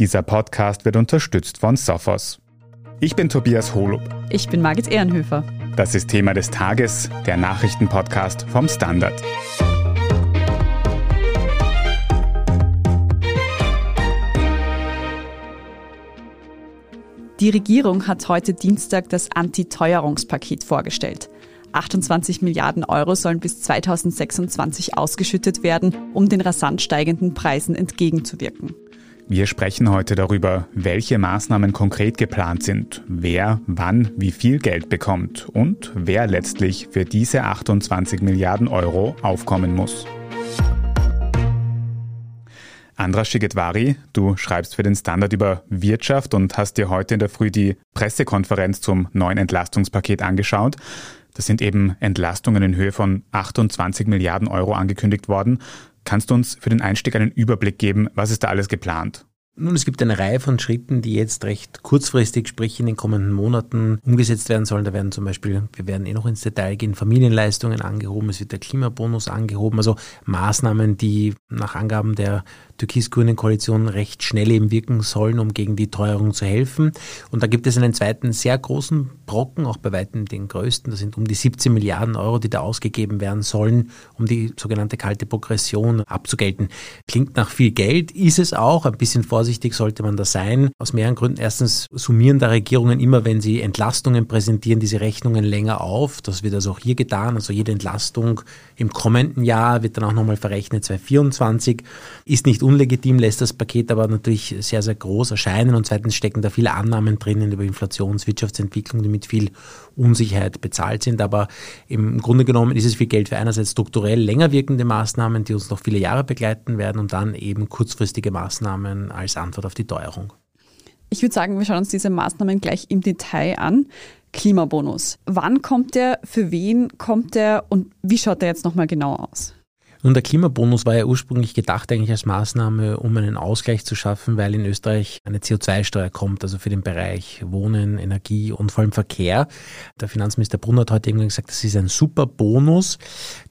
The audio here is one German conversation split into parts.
Dieser Podcast wird unterstützt von Sophos. Ich bin Tobias Holub. Ich bin Margit Ehrenhöfer. Das ist Thema des Tages, der Nachrichtenpodcast vom Standard. Die Regierung hat heute Dienstag das Anti-Teuerungspaket vorgestellt. 28 Milliarden Euro sollen bis 2026 ausgeschüttet werden, um den rasant steigenden Preisen entgegenzuwirken. Wir sprechen heute darüber, welche Maßnahmen konkret geplant sind, wer wann wie viel Geld bekommt und wer letztlich für diese 28 Milliarden Euro aufkommen muss. Andras Shigetwari, du schreibst für den Standard über Wirtschaft und hast dir heute in der Früh die Pressekonferenz zum neuen Entlastungspaket angeschaut. Das sind eben Entlastungen in Höhe von 28 Milliarden Euro angekündigt worden. Kannst du uns für den Einstieg einen Überblick geben, was ist da alles geplant? Nun, es gibt eine Reihe von Schritten, die jetzt recht kurzfristig, sprich in den kommenden Monaten, umgesetzt werden sollen. Da werden zum Beispiel, wir werden eh noch ins Detail gehen, Familienleistungen angehoben, es wird der Klimabonus angehoben, also Maßnahmen, die nach Angaben der türkis-grünen Koalition recht schnell eben wirken sollen, um gegen die Teuerung zu helfen. Und da gibt es einen zweiten sehr großen Brocken, auch bei weitem den größten. Das sind um die 17 Milliarden Euro, die da ausgegeben werden sollen, um die sogenannte kalte Progression abzugelten. Klingt nach viel Geld, ist es auch. Ein bisschen vorsichtig sollte man da sein. Aus mehreren Gründen. Erstens summieren da Regierungen immer, wenn sie Entlastungen präsentieren, diese Rechnungen länger auf. Das wird also auch hier getan. Also jede Entlastung im kommenden Jahr wird dann auch nochmal verrechnet. 2024 ist nicht unlegitim, lässt das Paket aber natürlich sehr, sehr groß erscheinen und zweitens stecken da viele Annahmen drinnen über Inflations-, Wirtschaftsentwicklung, die mit viel Unsicherheit bezahlt sind. Aber im Grunde genommen ist es viel Geld für einerseits strukturell länger wirkende Maßnahmen, die uns noch viele Jahre begleiten werden und dann eben kurzfristige Maßnahmen als Antwort auf die Teuerung. Ich würde sagen, wir schauen uns diese Maßnahmen gleich im Detail an. Klimabonus. Wann kommt der? Für wen kommt der? Und wie schaut der jetzt nochmal genau aus? Nun, der Klimabonus war ja ursprünglich gedacht eigentlich als Maßnahme, um einen Ausgleich zu schaffen, weil in Österreich eine CO2-Steuer kommt, also für den Bereich Wohnen, Energie und vor allem Verkehr. Der Finanzminister Brunner hat heute irgendwann gesagt, das ist ein super Bonus.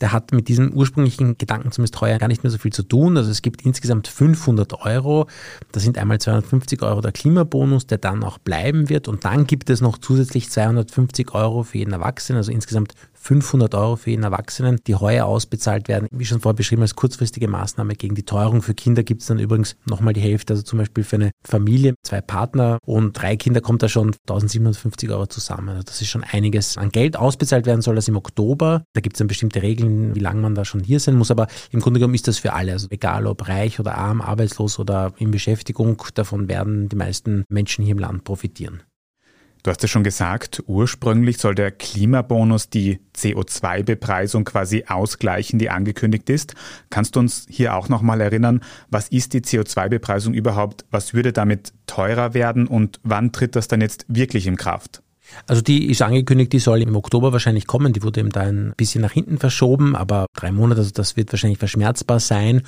Der hat mit diesem ursprünglichen Gedanken zumindest heuer gar nicht mehr so viel zu tun. Also es gibt insgesamt 500 Euro. Da sind einmal 250 Euro der Klimabonus, der dann auch bleiben wird. Und dann gibt es noch zusätzlich 250 Euro für jeden Erwachsenen, also insgesamt 500 Euro für jeden Erwachsenen, die heuer ausbezahlt werden. Wie schon vorher beschrieben, als kurzfristige Maßnahme gegen die Teuerung. Für Kinder gibt es dann übrigens nochmal die Hälfte. Also zum Beispiel für eine Familie, zwei Partner und drei Kinder kommt da schon 1750 Euro zusammen. Also das ist schon einiges an Geld. Ausbezahlt werden soll das im Oktober. Da gibt es dann bestimmte Regeln, wie lange man da schon hier sein muss. Aber im Grunde genommen ist das für alle. Also egal ob reich oder arm, arbeitslos oder in Beschäftigung, davon werden die meisten Menschen hier im Land profitieren. Du hast es schon gesagt, ursprünglich soll der Klimabonus die CO2-Bepreisung quasi ausgleichen, die angekündigt ist. Kannst du uns hier auch nochmal erinnern, was ist die CO2-Bepreisung überhaupt? Was würde damit teurer werden und wann tritt das dann jetzt wirklich in Kraft? Also die ist angekündigt, die soll im Oktober wahrscheinlich kommen. Die wurde eben da ein bisschen nach hinten verschoben, aber drei Monate, also das wird wahrscheinlich verschmerzbar sein.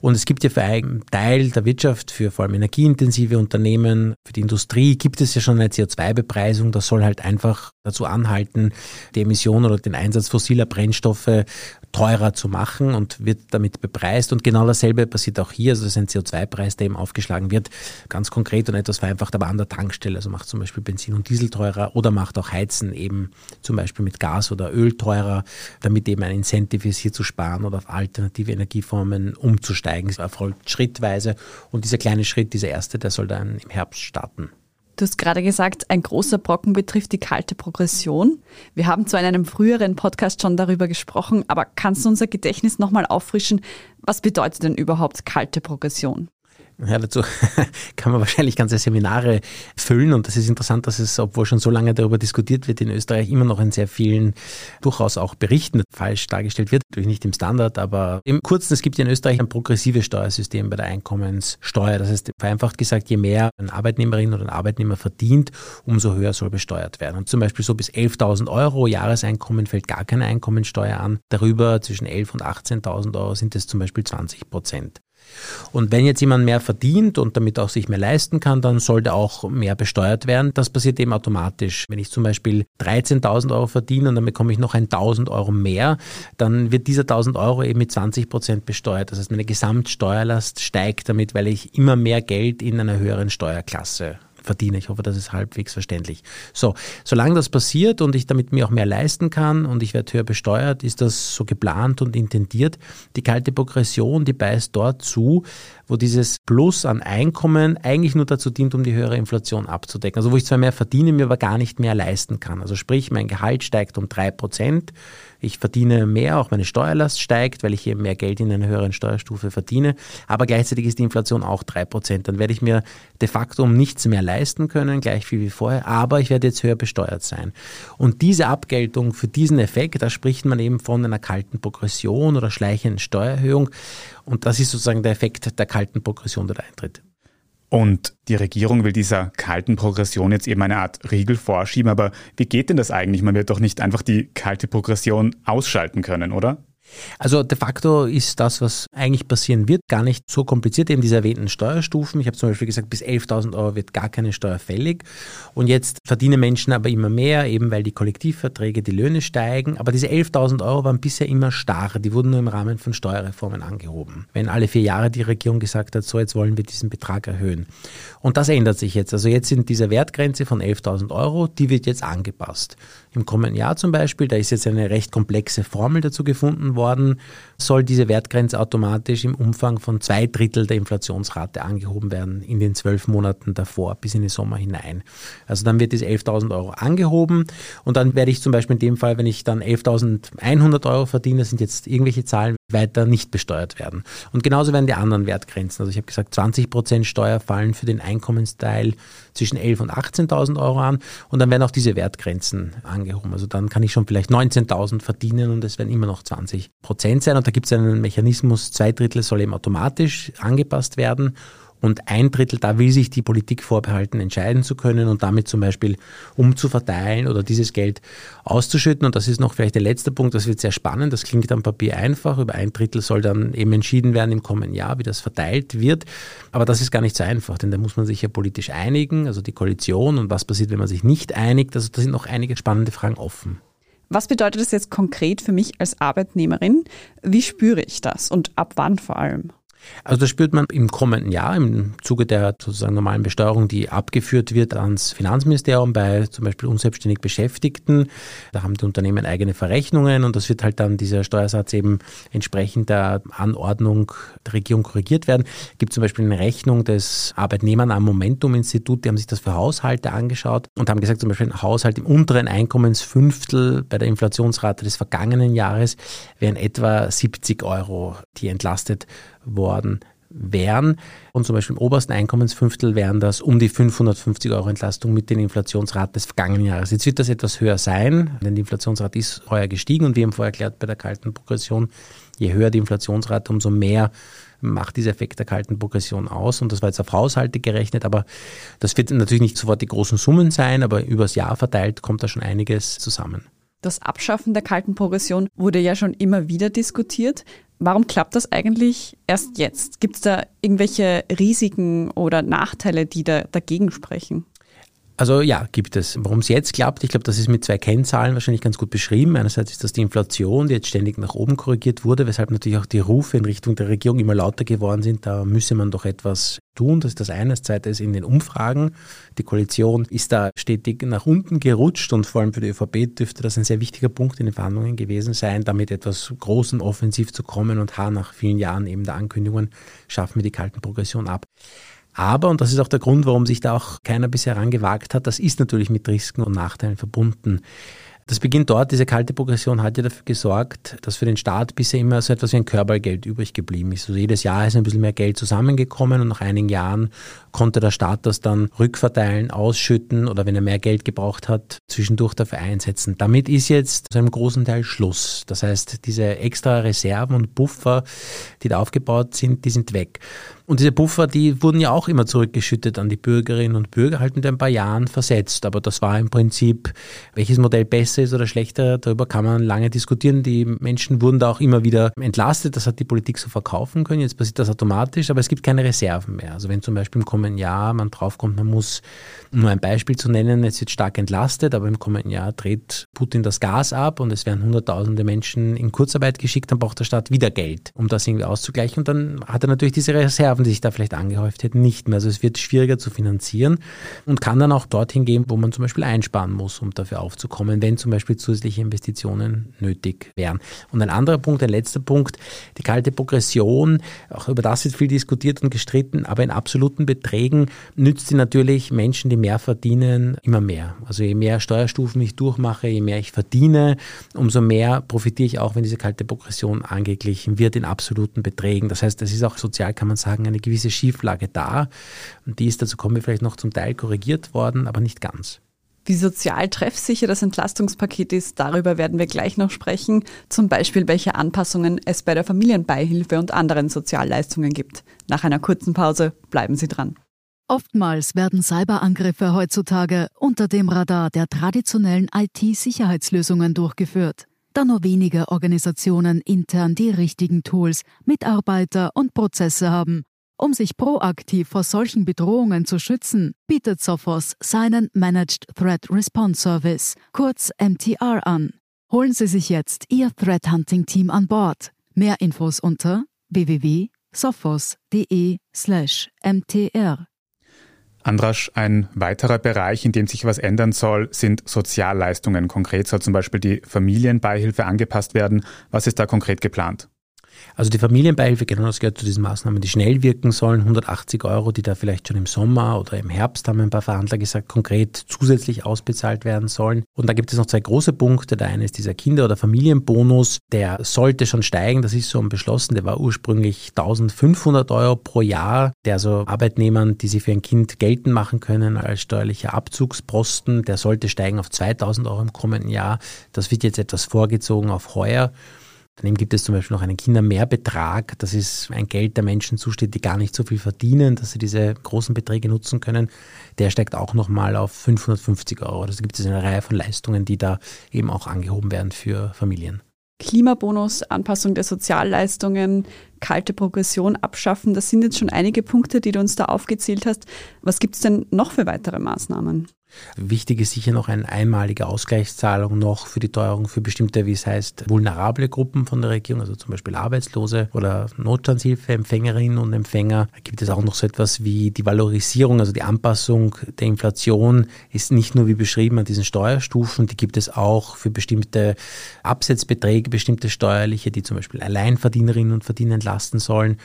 Und es gibt ja für einen Teil der Wirtschaft, für vor allem energieintensive Unternehmen, für die Industrie, gibt es ja schon eine CO2-Bepreisung. Das soll halt einfach dazu anhalten, die Emission oder den Einsatz fossiler Brennstoffe teurer zu machen und wird damit bepreist. Und genau dasselbe passiert auch hier. Also das ist ein CO2-Preis, der eben aufgeschlagen wird, ganz konkret und etwas vereinfacht, aber an der Tankstelle. Also macht zum Beispiel Benzin und Diesel teurer oder macht auch Heizen eben zum Beispiel mit Gas oder Öl teurer, damit eben ein Incentive ist, hier zu sparen oder auf alternative Energieformen umzusteigen. Es erfolgt schrittweise und dieser kleine Schritt, dieser erste, der soll dann im Herbst starten. Du hast gerade gesagt, ein großer Brocken betrifft die kalte Progression. Wir haben zwar in einem früheren Podcast schon darüber gesprochen, aber kannst du unser Gedächtnis nochmal auffrischen? Was bedeutet denn überhaupt kalte Progression? Ja, dazu kann man wahrscheinlich ganze Seminare füllen und das ist interessant, dass es, obwohl schon so lange darüber diskutiert wird, in Österreich immer noch in sehr vielen durchaus auch Berichten falsch dargestellt wird. Natürlich nicht im Standard, aber im Kurzen, es gibt ja in Österreich ein progressives Steuersystem bei der Einkommenssteuer. Das heißt, vereinfacht gesagt, je mehr eine Arbeitnehmerin oder ein Arbeitnehmer verdient, umso höher soll besteuert werden. Und zum Beispiel so bis 11.000 Euro Jahreseinkommen fällt gar keine Einkommensteuer an. Darüber zwischen 11.000 und 18.000 Euro sind es zum Beispiel 20 Prozent. Und wenn jetzt jemand mehr verdient und damit auch sich mehr leisten kann, dann sollte auch mehr besteuert werden. Das passiert eben automatisch. Wenn ich zum Beispiel 13.000 Euro verdiene und dann bekomme ich noch ein 1.000 Euro mehr, dann wird dieser 1.000 Euro eben mit 20 Prozent besteuert. Das heißt, meine Gesamtsteuerlast steigt damit, weil ich immer mehr Geld in einer höheren Steuerklasse verdiene. Ich hoffe, das ist halbwegs verständlich. So, solange das passiert und ich damit mir auch mehr leisten kann und ich werde höher besteuert, ist das so geplant und intendiert. Die kalte Progression, die beißt dort zu, wo dieses Plus an Einkommen eigentlich nur dazu dient, um die höhere Inflation abzudecken. Also wo ich zwar mehr verdiene, mir aber gar nicht mehr leisten kann. Also sprich, mein Gehalt steigt um drei Prozent ich verdiene mehr, auch meine Steuerlast steigt, weil ich eben mehr Geld in einer höheren Steuerstufe verdiene, aber gleichzeitig ist die Inflation auch drei Prozent. Dann werde ich mir de facto um nichts mehr leisten können, gleich viel wie vorher, aber ich werde jetzt höher besteuert sein. Und diese Abgeltung für diesen Effekt, da spricht man eben von einer kalten Progression oder schleichenden Steuererhöhung. Und das ist sozusagen der Effekt der kalten Progression, der da eintritt. Und die Regierung will dieser kalten Progression jetzt eben eine Art Riegel vorschieben. Aber wie geht denn das eigentlich? Man wird doch nicht einfach die kalte Progression ausschalten können, oder? Also de facto ist das, was eigentlich passieren wird, gar nicht so kompliziert. Eben diese erwähnten Steuerstufen. Ich habe zum Beispiel gesagt, bis 11.000 Euro wird gar keine Steuer fällig. Und jetzt verdienen Menschen aber immer mehr, eben weil die Kollektivverträge, die Löhne steigen. Aber diese 11.000 Euro waren bisher immer starr. Die wurden nur im Rahmen von Steuerreformen angehoben. Wenn alle vier Jahre die Regierung gesagt hat, so jetzt wollen wir diesen Betrag erhöhen. Und das ändert sich jetzt. Also jetzt sind diese Wertgrenze von 11.000 Euro, die wird jetzt angepasst. Im kommenden Jahr zum Beispiel, da ist jetzt eine recht komplexe Formel dazu gefunden worden, soll diese Wertgrenze automatisch im Umfang von zwei Drittel der Inflationsrate angehoben werden in den zwölf Monaten davor bis in den Sommer hinein. Also dann wird diese 11.000 Euro angehoben und dann werde ich zum Beispiel in dem Fall, wenn ich dann 11.100 Euro verdiene, das sind jetzt irgendwelche Zahlen, weiter nicht besteuert werden. Und genauso werden die anderen Wertgrenzen. Also ich habe gesagt, 20 Prozent Steuer fallen für den Einkommensteil zwischen 11.000 und 18.000 Euro an und dann werden auch diese Wertgrenzen angehoben. Also dann kann ich schon vielleicht 19.000 verdienen und es werden immer noch 20 Prozent sein. Und da gibt es einen Mechanismus, zwei Drittel soll eben automatisch angepasst werden und ein Drittel, da will sich die Politik vorbehalten, entscheiden zu können und damit zum Beispiel umzuverteilen oder dieses Geld auszuschütten. Und das ist noch vielleicht der letzte Punkt, das wird sehr spannend. Das klingt am Papier einfach. Über ein Drittel soll dann eben entschieden werden im kommenden Jahr, wie das verteilt wird. Aber das ist gar nicht so einfach, denn da muss man sich ja politisch einigen, also die Koalition und was passiert, wenn man sich nicht einigt. Also da sind noch einige spannende Fragen offen. Was bedeutet das jetzt konkret für mich als Arbeitnehmerin? Wie spüre ich das und ab wann vor allem? Also das spürt man im kommenden Jahr im Zuge der sozusagen normalen Besteuerung, die abgeführt wird ans Finanzministerium bei zum Beispiel unselbstständig Beschäftigten. Da haben die Unternehmen eigene Verrechnungen und das wird halt dann dieser Steuersatz eben entsprechend der Anordnung der Regierung korrigiert werden. Es gibt zum Beispiel eine Rechnung des Arbeitnehmern am Momentum-Institut, die haben sich das für Haushalte angeschaut und haben gesagt, zum Beispiel ein Haushalt im unteren Einkommensfünftel bei der Inflationsrate des vergangenen Jahres wären etwa 70 Euro, die entlastet worden wären. Und zum Beispiel im obersten Einkommensfünftel wären das um die 550 Euro Entlastung mit den Inflationsraten des vergangenen Jahres. Jetzt wird das etwas höher sein, denn die Inflationsrate ist heuer gestiegen und wir haben vorher erklärt bei der kalten Progression, je höher die Inflationsrate, umso mehr macht dieser Effekt der kalten Progression aus. Und das war jetzt auf Haushalte gerechnet, aber das wird natürlich nicht sofort die großen Summen sein, aber übers Jahr verteilt kommt da schon einiges zusammen. Das Abschaffen der kalten Progression wurde ja schon immer wieder diskutiert. Warum klappt das eigentlich erst jetzt? Gibt es da irgendwelche Risiken oder Nachteile, die da dagegen sprechen? Also ja, gibt es. Warum es jetzt klappt, ich glaube, das ist mit zwei Kennzahlen wahrscheinlich ganz gut beschrieben. Einerseits ist das die Inflation, die jetzt ständig nach oben korrigiert wurde, weshalb natürlich auch die Rufe in Richtung der Regierung immer lauter geworden sind. Da müsse man doch etwas tun. Das ist das eine. Das zweite ist in den Umfragen. Die Koalition ist da stetig nach unten gerutscht und vor allem für die ÖVP dürfte das ein sehr wichtiger Punkt in den Verhandlungen gewesen sein, damit etwas großen offensiv zu kommen und nach vielen Jahren eben der Ankündigungen schaffen wir die kalten Progression ab. Aber, und das ist auch der Grund, warum sich da auch keiner bisher herangewagt hat, das ist natürlich mit Risiken und Nachteilen verbunden. Das beginnt dort, diese kalte Progression hat ja dafür gesorgt, dass für den Staat bisher immer so etwas wie ein Körpergeld übrig geblieben ist. Also jedes Jahr ist ein bisschen mehr Geld zusammengekommen und nach einigen Jahren konnte der Staat das dann rückverteilen, ausschütten oder wenn er mehr Geld gebraucht hat, zwischendurch dafür einsetzen. Damit ist jetzt zu einem großen Teil Schluss. Das heißt, diese extra Reserven und Buffer, die da aufgebaut sind, die sind weg. Und diese Buffer, die wurden ja auch immer zurückgeschüttet an die Bürgerinnen und Bürger, halt mit ein paar Jahren versetzt. Aber das war im Prinzip, welches Modell besser besser ist oder schlechter, darüber kann man lange diskutieren. Die Menschen wurden da auch immer wieder entlastet. Das hat die Politik so verkaufen können. Jetzt passiert das automatisch, aber es gibt keine Reserven mehr. Also wenn zum Beispiel im kommenden Jahr man draufkommt, man muss, um nur ein Beispiel zu nennen, es wird stark entlastet, aber im kommenden Jahr dreht Putin das Gas ab und es werden hunderttausende Menschen in Kurzarbeit geschickt, dann braucht der Staat wieder Geld, um das irgendwie auszugleichen. Und dann hat er natürlich diese Reserven, die sich da vielleicht angehäuft hätten, nicht mehr. Also es wird schwieriger zu finanzieren und kann dann auch dorthin gehen, wo man zum Beispiel einsparen muss, um dafür aufzukommen, wenn zum Beispiel zusätzliche Investitionen nötig wären. Und ein anderer Punkt, ein letzter Punkt, die kalte Progression, auch über das wird viel diskutiert und gestritten, aber in absoluten Beträgen nützt sie natürlich Menschen, die mehr verdienen, immer mehr. Also je mehr Steuerstufen ich durchmache, je mehr ich verdiene, umso mehr profitiere ich auch, wenn diese kalte Progression angeglichen wird in absoluten Beträgen. Das heißt, es ist auch sozial, kann man sagen, eine gewisse Schieflage da. Und die ist, dazu kommen wir vielleicht noch zum Teil korrigiert worden, aber nicht ganz. Wie sozial treffsicher das Entlastungspaket ist, darüber werden wir gleich noch sprechen. Zum Beispiel, welche Anpassungen es bei der Familienbeihilfe und anderen Sozialleistungen gibt. Nach einer kurzen Pause bleiben Sie dran. Oftmals werden Cyberangriffe heutzutage unter dem Radar der traditionellen IT-Sicherheitslösungen durchgeführt, da nur wenige Organisationen intern die richtigen Tools, Mitarbeiter und Prozesse haben, um sich proaktiv vor solchen Bedrohungen zu schützen, bietet Sophos seinen Managed Threat Response Service, kurz MTR, an. Holen Sie sich jetzt Ihr Threat Hunting Team an Bord. Mehr Infos unter www.sophos.de/mtr. Andrasch, ein weiterer Bereich, in dem sich was ändern soll, sind Sozialleistungen. Konkret soll zum Beispiel die Familienbeihilfe angepasst werden. Was ist da konkret geplant? Also die Familienbeihilfe, genau das gehört zu diesen Maßnahmen, die schnell wirken sollen, 180 Euro, die da vielleicht schon im Sommer oder im Herbst, haben ein paar Verhandler gesagt, konkret zusätzlich ausbezahlt werden sollen. Und da gibt es noch zwei große Punkte. Der eine ist dieser Kinder- oder Familienbonus, der sollte schon steigen, das ist so beschlossen, der war ursprünglich 1500 Euro pro Jahr, der so Arbeitnehmern, die sie für ein Kind geltend machen können als steuerlicher Abzugsposten, der sollte steigen auf 2000 Euro im kommenden Jahr. Das wird jetzt etwas vorgezogen auf heuer. Daneben gibt es zum Beispiel noch einen Kindermehrbetrag. Das ist ein Geld der Menschen zusteht, die gar nicht so viel verdienen, dass sie diese großen Beträge nutzen können. Der steigt auch nochmal auf 550 Euro. Also gibt es eine Reihe von Leistungen, die da eben auch angehoben werden für Familien. Klimabonus, Anpassung der Sozialleistungen, kalte Progression abschaffen, das sind jetzt schon einige Punkte, die du uns da aufgezählt hast. Was gibt es denn noch für weitere Maßnahmen? Wichtig ist sicher noch eine einmalige Ausgleichszahlung noch für die Teuerung für bestimmte, wie es heißt, vulnerable Gruppen von der Regierung, also zum Beispiel Arbeitslose oder Notstandshilfeempfängerinnen und Empfänger. Da gibt es auch noch so etwas wie die Valorisierung, also die Anpassung der Inflation ist nicht nur wie beschrieben an diesen Steuerstufen, die gibt es auch für bestimmte Absetzbeträge, bestimmte steuerliche, die zum Beispiel Alleinverdienerinnen und Verdiener entlasten sollen.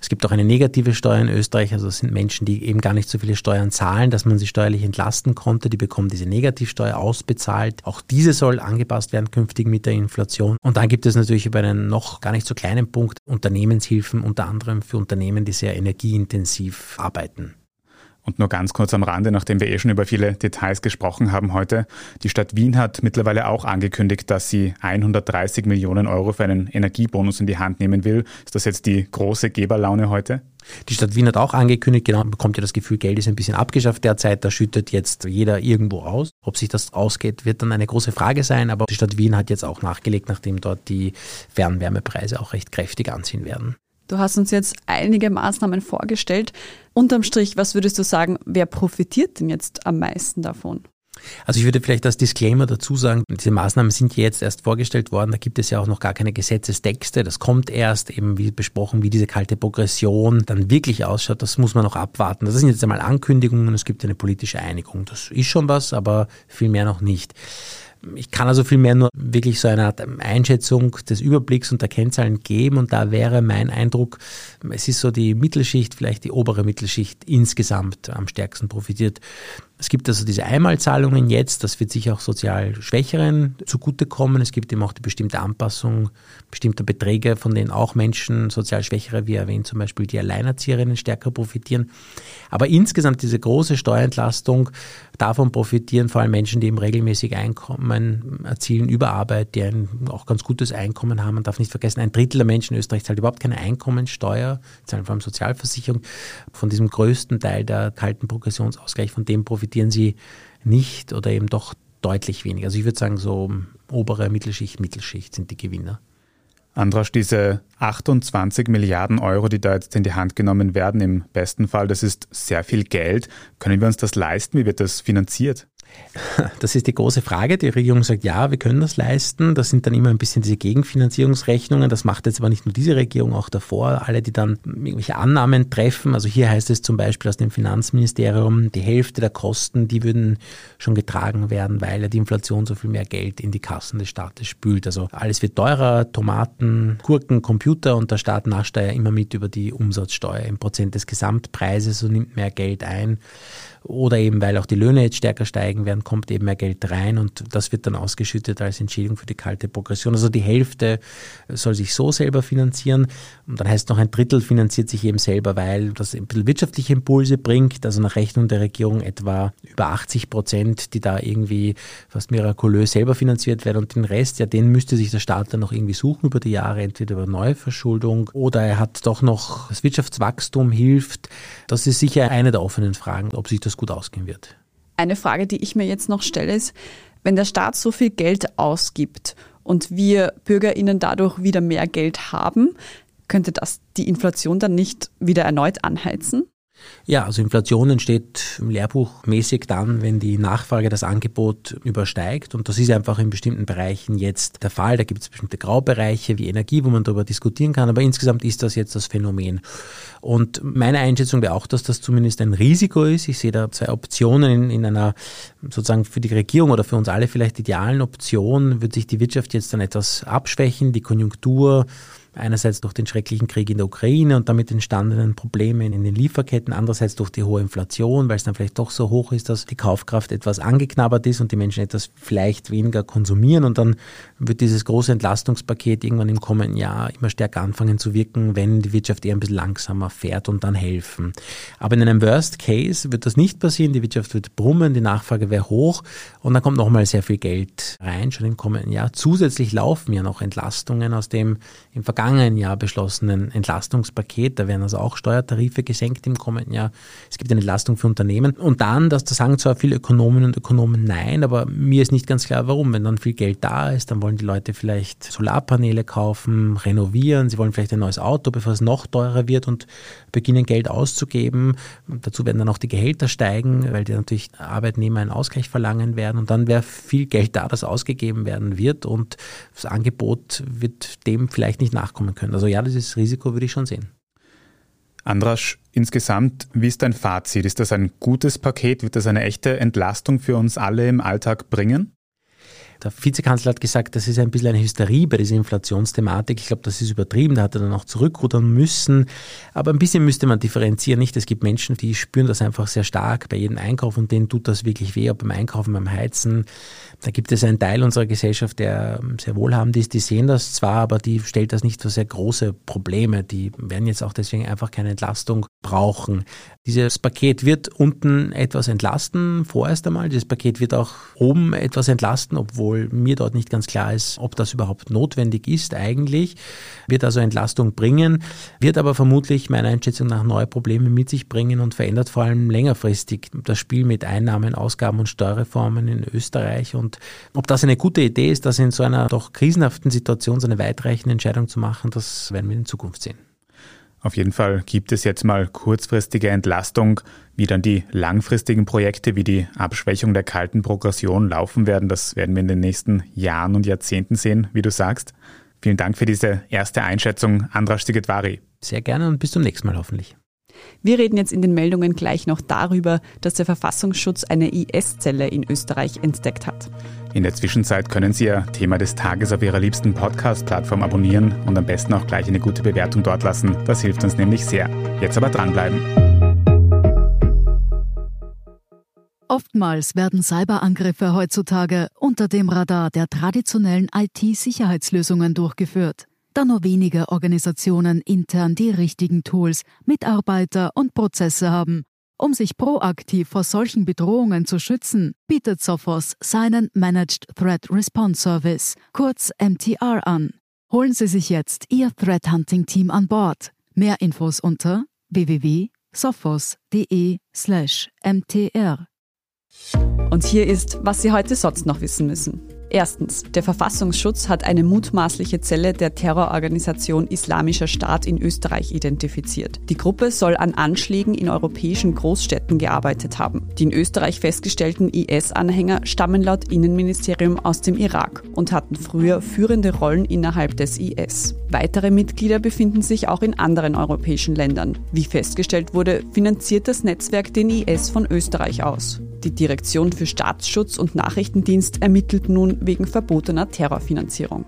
Es gibt auch eine negative Steuer in Österreich, also das sind Menschen, die eben gar nicht so viele Steuern zahlen, dass man sie steuerlich entlasten konnte, die bekommen diese Negativsteuer ausbezahlt. Auch diese soll angepasst werden künftig mit der Inflation. Und dann gibt es natürlich über einen noch gar nicht so kleinen Punkt Unternehmenshilfen, unter anderem für Unternehmen, die sehr energieintensiv arbeiten. Und nur ganz kurz am Rande, nachdem wir eh schon über viele Details gesprochen haben heute. Die Stadt Wien hat mittlerweile auch angekündigt, dass sie 130 Millionen Euro für einen Energiebonus in die Hand nehmen will. Ist das jetzt die große Geberlaune heute? Die Stadt Wien hat auch angekündigt, genau, man bekommt ja das Gefühl, Geld ist ein bisschen abgeschafft derzeit, da schüttet jetzt jeder irgendwo aus. Ob sich das ausgeht, wird dann eine große Frage sein, aber die Stadt Wien hat jetzt auch nachgelegt, nachdem dort die Fernwärmepreise auch recht kräftig anziehen werden. Du hast uns jetzt einige Maßnahmen vorgestellt. Unterm Strich, was würdest du sagen, wer profitiert denn jetzt am meisten davon? Also ich würde vielleicht als Disclaimer dazu sagen, diese Maßnahmen sind ja jetzt erst vorgestellt worden, da gibt es ja auch noch gar keine Gesetzestexte, das kommt erst eben wie besprochen, wie diese kalte Progression dann wirklich ausschaut, das muss man noch abwarten. Das sind jetzt einmal Ankündigungen, es gibt eine politische Einigung, das ist schon was, aber viel mehr noch nicht. Ich kann also vielmehr nur wirklich so eine Art Einschätzung des Überblicks und der Kennzahlen geben und da wäre mein Eindruck, es ist so die Mittelschicht, vielleicht die obere Mittelschicht insgesamt am stärksten profitiert. Es gibt also diese Einmalzahlungen jetzt, das wird sicher auch sozial Schwächeren zugutekommen. Es gibt eben auch die bestimmte Anpassung bestimmter Beträge, von denen auch Menschen, sozial Schwächere, wie erwähnt, zum Beispiel die Alleinerzieherinnen stärker profitieren. Aber insgesamt diese große Steuerentlastung, davon profitieren vor allem Menschen, die eben regelmäßig Einkommen erzielen über Arbeit, die ein auch ganz gutes Einkommen haben. Man darf nicht vergessen, ein Drittel der Menschen in Österreich zahlt überhaupt keine Einkommensteuer, zahlen vor allem Sozialversicherung. Von diesem größten Teil der kalten Progressionsausgleich, von dem profitieren sie nicht oder eben doch deutlich weniger. Also ich würde sagen, so obere Mittelschicht, Mittelschicht sind die Gewinner. Andrasch, diese 28 Milliarden Euro, die da jetzt in die Hand genommen werden, im besten Fall, das ist sehr viel Geld. Können wir uns das leisten? Wie wird das finanziert? Das ist die große Frage. Die Regierung sagt, ja, wir können das leisten. Das sind dann immer ein bisschen diese Gegenfinanzierungsrechnungen. Das macht jetzt aber nicht nur diese Regierung, auch davor. Alle, die dann irgendwelche Annahmen treffen. Also hier heißt es zum Beispiel aus dem Finanzministerium, die Hälfte der Kosten, die würden schon getragen werden, weil die Inflation so viel mehr Geld in die Kassen des Staates spült. Also alles wird teurer, Tomaten, Gurken, Computer und der Staat nascht immer mit über die Umsatzsteuer im Prozent des Gesamtpreises und nimmt mehr Geld ein oder eben weil auch die Löhne jetzt stärker steigen werden, kommt eben mehr Geld rein und das wird dann ausgeschüttet als Entschädigung für die kalte Progression. Also die Hälfte soll sich so selber finanzieren und dann heißt noch ein Drittel finanziert sich eben selber, weil das ein bisschen wirtschaftliche Impulse bringt, also nach Rechnung der Regierung etwa über 80 Prozent, die da irgendwie fast mirakulös selber finanziert werden und den Rest, ja, den müsste sich der Staat dann noch irgendwie suchen über die Jahre, entweder über Neuverschuldung oder er hat doch noch das Wirtschaftswachstum hilft. Das ist sicher eine der offenen Fragen, ob sich das gut ausgehen wird. Eine Frage, die ich mir jetzt noch stelle, ist, wenn der Staat so viel Geld ausgibt und wir Bürgerinnen dadurch wieder mehr Geld haben, könnte das die Inflation dann nicht wieder erneut anheizen? Ja, also Inflation entsteht im Lehrbuch mäßig dann, wenn die Nachfrage das Angebot übersteigt. Und das ist einfach in bestimmten Bereichen jetzt der Fall. Da gibt es bestimmte Graubereiche wie Energie, wo man darüber diskutieren kann. Aber insgesamt ist das jetzt das Phänomen. Und meine Einschätzung wäre auch, dass das zumindest ein Risiko ist. Ich sehe da zwei Optionen in, in einer sozusagen für die Regierung oder für uns alle vielleicht idealen Option. Wird sich die Wirtschaft jetzt dann etwas abschwächen, die Konjunktur Einerseits durch den schrecklichen Krieg in der Ukraine und damit entstandenen Probleme in den Lieferketten, andererseits durch die hohe Inflation, weil es dann vielleicht doch so hoch ist, dass die Kaufkraft etwas angeknabbert ist und die Menschen etwas vielleicht weniger konsumieren und dann wird dieses große Entlastungspaket irgendwann im kommenden Jahr immer stärker anfangen zu wirken, wenn die Wirtschaft eher ein bisschen langsamer fährt und dann helfen. Aber in einem Worst Case wird das nicht passieren, die Wirtschaft wird brummen, die Nachfrage wäre hoch und dann kommt nochmal sehr viel Geld rein, schon im kommenden Jahr. Zusätzlich laufen ja noch Entlastungen aus dem im vergangenen vergangenen Jahr beschlossenen Entlastungspaket. Da werden also auch Steuertarife gesenkt im kommenden Jahr. Es gibt eine Entlastung für Unternehmen. Und dann, dass da sagen zwar viele Ökonominnen und Ökonomen nein, aber mir ist nicht ganz klar, warum. Wenn dann viel Geld da ist, dann wollen die Leute vielleicht Solarpaneele kaufen, renovieren, sie wollen vielleicht ein neues Auto, bevor es noch teurer wird und beginnen Geld auszugeben. Dazu werden dann auch die Gehälter steigen, weil die natürlich Arbeitnehmer einen Ausgleich verlangen werden. Und dann wäre viel Geld da, das ausgegeben werden wird und das Angebot wird dem vielleicht nicht nachkommen nachkommen können. Also ja, dieses Risiko würde ich schon sehen. Andrasch, insgesamt, wie ist dein Fazit? Ist das ein gutes Paket? Wird das eine echte Entlastung für uns alle im Alltag bringen? Der Vizekanzler hat gesagt, das ist ein bisschen eine Hysterie bei dieser Inflationsthematik. Ich glaube, das ist übertrieben. Da hat er dann auch zurückrudern müssen. Aber ein bisschen müsste man differenzieren. Nicht? Es gibt Menschen, die spüren das einfach sehr stark bei jedem Einkauf und denen tut das wirklich weh, ob beim Einkaufen, beim Heizen. Da gibt es einen Teil unserer Gesellschaft, der sehr wohlhabend ist. Die sehen das zwar, aber die stellt das nicht für sehr große Probleme. Die werden jetzt auch deswegen einfach keine Entlastung brauchen. Dieses Paket wird unten etwas entlasten, vorerst einmal. Dieses Paket wird auch oben etwas entlasten, obwohl mir dort nicht ganz klar ist, ob das überhaupt notwendig ist eigentlich. Wird also Entlastung bringen, wird aber vermutlich meiner Einschätzung nach neue Probleme mit sich bringen und verändert vor allem längerfristig das Spiel mit Einnahmen, Ausgaben und Steuerreformen in Österreich. Und ob das eine gute Idee ist, das in so einer doch krisenhaften Situation so eine weitreichende Entscheidung zu machen, das werden wir in Zukunft sehen. Auf jeden Fall gibt es jetzt mal kurzfristige Entlastung. Wie dann die langfristigen Projekte wie die Abschwächung der kalten Progression laufen werden, das werden wir in den nächsten Jahren und Jahrzehnten sehen, wie du sagst. Vielen Dank für diese erste Einschätzung, Andras Stigetvari. Sehr gerne und bis zum nächsten Mal hoffentlich. Wir reden jetzt in den Meldungen gleich noch darüber, dass der Verfassungsschutz eine IS-Zelle in Österreich entdeckt hat. In der Zwischenzeit können Sie Ihr Thema des Tages auf Ihrer liebsten Podcast-Plattform abonnieren und am besten auch gleich eine gute Bewertung dort lassen. Das hilft uns nämlich sehr. Jetzt aber dranbleiben. Oftmals werden Cyberangriffe heutzutage unter dem Radar der traditionellen IT-Sicherheitslösungen durchgeführt, da nur wenige Organisationen intern die richtigen Tools, Mitarbeiter und Prozesse haben, um sich proaktiv vor solchen Bedrohungen zu schützen, bietet Sophos seinen Managed Threat Response Service, kurz MTR, an. Holen Sie sich jetzt Ihr Threat Hunting Team an Bord. Mehr Infos unter www.sophos.de/mtr. Und hier ist, was Sie heute sonst noch wissen müssen. Erstens, der Verfassungsschutz hat eine mutmaßliche Zelle der Terrororganisation Islamischer Staat in Österreich identifiziert. Die Gruppe soll an Anschlägen in europäischen Großstädten gearbeitet haben. Die in Österreich festgestellten IS-Anhänger stammen laut Innenministerium aus dem Irak und hatten früher führende Rollen innerhalb des IS. Weitere Mitglieder befinden sich auch in anderen europäischen Ländern. Wie festgestellt wurde, finanziert das Netzwerk den IS von Österreich aus. Die Direktion für Staatsschutz und Nachrichtendienst ermittelt nun wegen verbotener Terrorfinanzierung.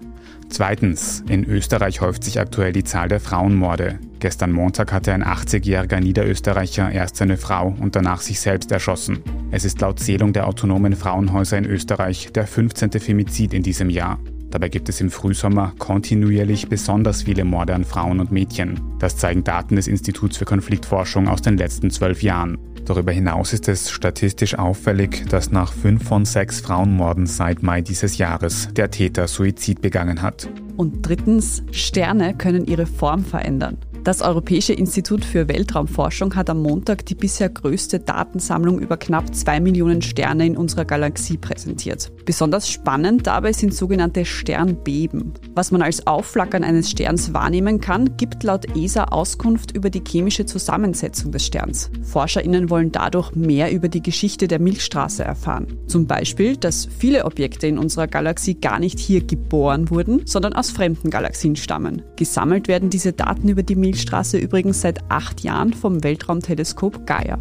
Zweitens, in Österreich häuft sich aktuell die Zahl der Frauenmorde. Gestern Montag hatte ein 80-jähriger Niederösterreicher erst seine Frau und danach sich selbst erschossen. Es ist laut Zählung der autonomen Frauenhäuser in Österreich der 15. Femizid in diesem Jahr. Dabei gibt es im Frühsommer kontinuierlich besonders viele Morde an Frauen und Mädchen. Das zeigen Daten des Instituts für Konfliktforschung aus den letzten zwölf Jahren. Darüber hinaus ist es statistisch auffällig, dass nach fünf von sechs Frauenmorden seit Mai dieses Jahres der Täter Suizid begangen hat. Und drittens, Sterne können ihre Form verändern. Das Europäische Institut für Weltraumforschung hat am Montag die bisher größte Datensammlung über knapp zwei Millionen Sterne in unserer Galaxie präsentiert. Besonders spannend dabei sind sogenannte Sternbeben. Was man als Aufflackern eines Sterns wahrnehmen kann, gibt laut ESA Auskunft über die chemische Zusammensetzung des Sterns. ForscherInnen wollen dadurch mehr über die Geschichte der Milchstraße erfahren. Zum Beispiel, dass viele Objekte in unserer Galaxie gar nicht hier geboren wurden, sondern aus fremden Galaxien stammen. Gesammelt werden diese Daten über die Milchstraße Milchstraße übrigens seit acht Jahren vom Weltraumteleskop Gaia.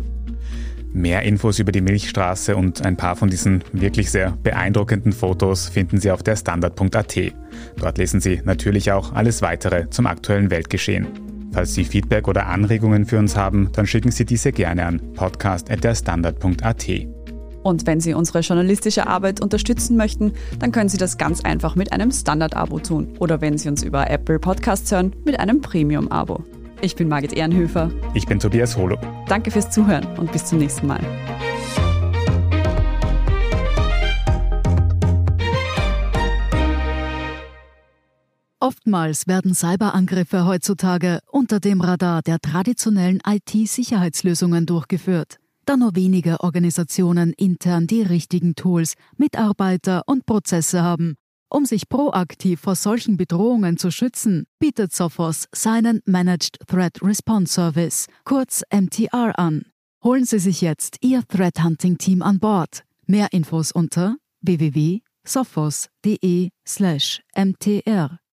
Mehr Infos über die Milchstraße und ein paar von diesen wirklich sehr beeindruckenden Fotos finden Sie auf der Standard.at. Dort lesen Sie natürlich auch alles weitere zum aktuellen Weltgeschehen. Falls Sie Feedback oder Anregungen für uns haben, dann schicken Sie diese gerne an podcast.derstandard.at. Und wenn Sie unsere journalistische Arbeit unterstützen möchten, dann können Sie das ganz einfach mit einem Standard-Abo tun. Oder wenn Sie uns über Apple Podcasts hören, mit einem Premium-Abo. Ich bin Margit Ehrenhöfer. Ich bin Tobias Holo. Danke fürs Zuhören und bis zum nächsten Mal. Oftmals werden Cyberangriffe heutzutage unter dem Radar der traditionellen IT-Sicherheitslösungen durchgeführt da nur wenige Organisationen intern die richtigen Tools, Mitarbeiter und Prozesse haben. Um sich proaktiv vor solchen Bedrohungen zu schützen, bietet Sophos seinen Managed Threat Response Service, kurz MTR, an. Holen Sie sich jetzt Ihr Threat Hunting Team an Bord. Mehr Infos unter www.sophos.de/mtr.